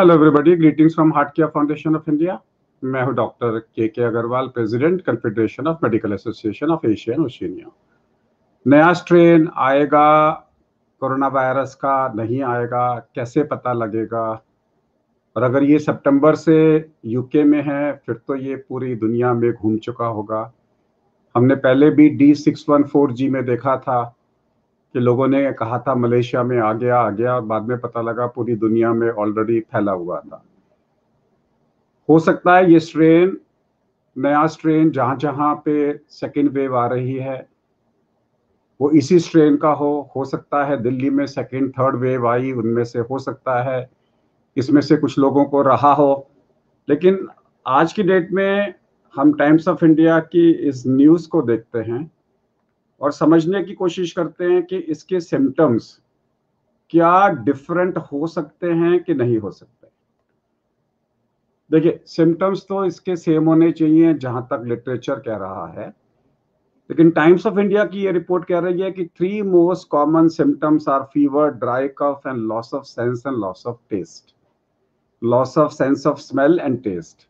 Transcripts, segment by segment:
Hello everybody greetings from Heart Care Foundation of India मैं हूँ doctor K K Agarwal president Confederation of Medical Association of Asia and Oceania नया strain आएगा corona virus का नहीं आएगा, कैसे पता लगेगा? और अगर ये सितंबर से यूके में है, फिर तो ये पूरी दुनिया में घूम चुका होगा। हमने पहले भी D six one four G में देखा था। कि लोगों ने कहा था मलेशिया में आ गया आ गया, बाद में पता लगा पूरी दुनिया में ऑलरेडी फैला हुआ था। हो सकता है ये स्ट्रेन नया स्ट्रेन जहाँ जहाँ पे सेकेंड वेव आ रही है, वो इसी स्ट्रेन का हो। हो सकता है दिल्ली में सेकेंड थर्ड वेव आई, उनमें से हो सकता है, इसमें से कुछ लोगों को रहा हो। लेकिन आज की डेट में हम टाइम्स ऑफ़ इंडिया की इस न्यूज़ को देखते हैं और समझने की कोशिश करते हैं कि इसके सिम्टम्स क्या डिफरेंट हो सकते हैं कि नहीं हो सकते। देखिए सिम्टम्स तो इसके सेम होने चाहिए जहाँ तक लिटरेचर कह रहा है। लेकिन टाइम्स ऑफ़ इंडिया की ये रिपोर्ट कह रही है कि three most common symptoms are fever dry cough and loss of sense and loss of taste loss of sense of smell and taste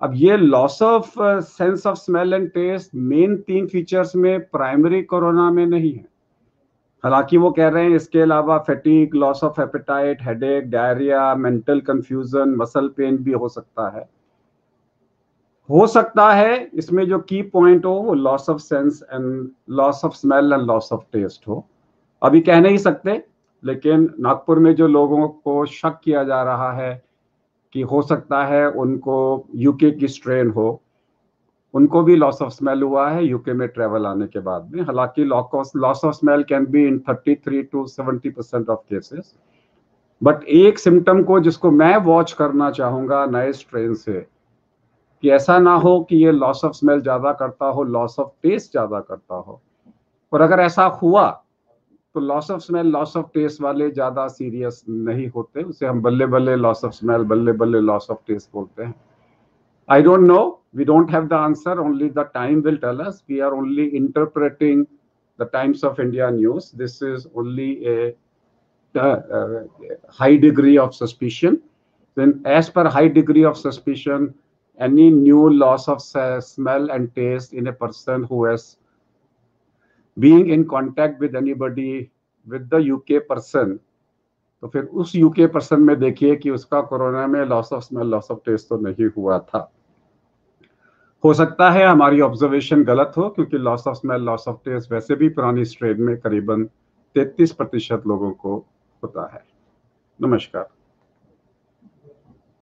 अब ये loss of sense of smell and taste main तीन features में primary corona में नहीं है। हालाँकि वो कह रहे हैं इसके अलावा fatigue loss of appetite headache diarrhoea mental confusion muscle pain भी हो सकता है। हो सकता है इसमें जो की पॉइंट हो, वो loss of sense and loss of smell and loss of taste हो। अभी कह नहीं सकते, लेकिन नागपुर में जो लोगों को शक किया जा रहा है कि हो सकता है उनको यूके की स्ट्रेन हो। उनको भी लॉस ऑफ़ स्मेल हुआ है यूके में ट्रेवल आने के बाद में हालाँकि loss of smell can be in 33 to 70 percent of cases but एक सिम्टम को जिसको मैं वॉच करना चाहूँगा नए स्ट्रेन से, कि ऐसा ना हो कि ये लॉस ऑफ़ स्मेल ज़्यादा करता हो लॉस ऑफ़ टेस्ट ज़्यादा करता हो। और अगर ऐसा हुआ तो loss of smell loss of taste वाले ज़्यादा सीरियस नहीं होते, उसे हम बल्ले बल्ले लॉस ऑफ़ स्मेल बल्ले बल्ले लॉस ऑफ़ टेस्ट बोलते हैं। I don't know we don't have the answer only the time will tell us we are only interpreting the Times of India news this is only a high degree of suspicion. Then as per high degree of suspicion, any new loss of smell and taste in a person who has being in contact with anybody, with the UK person तो फिर उस UK person में देखिए कि उसका corona में loss of smell loss of taste तो नहीं हुआ था। हो सकता है हमारी ऑब्जर्वेशन गलत हो, क्योंकि loss of smell loss of taste वैसे भी पुरानी स्ट्रेन में करीबन 33 प्रतिशत लोगों को होता है। नमस्कार।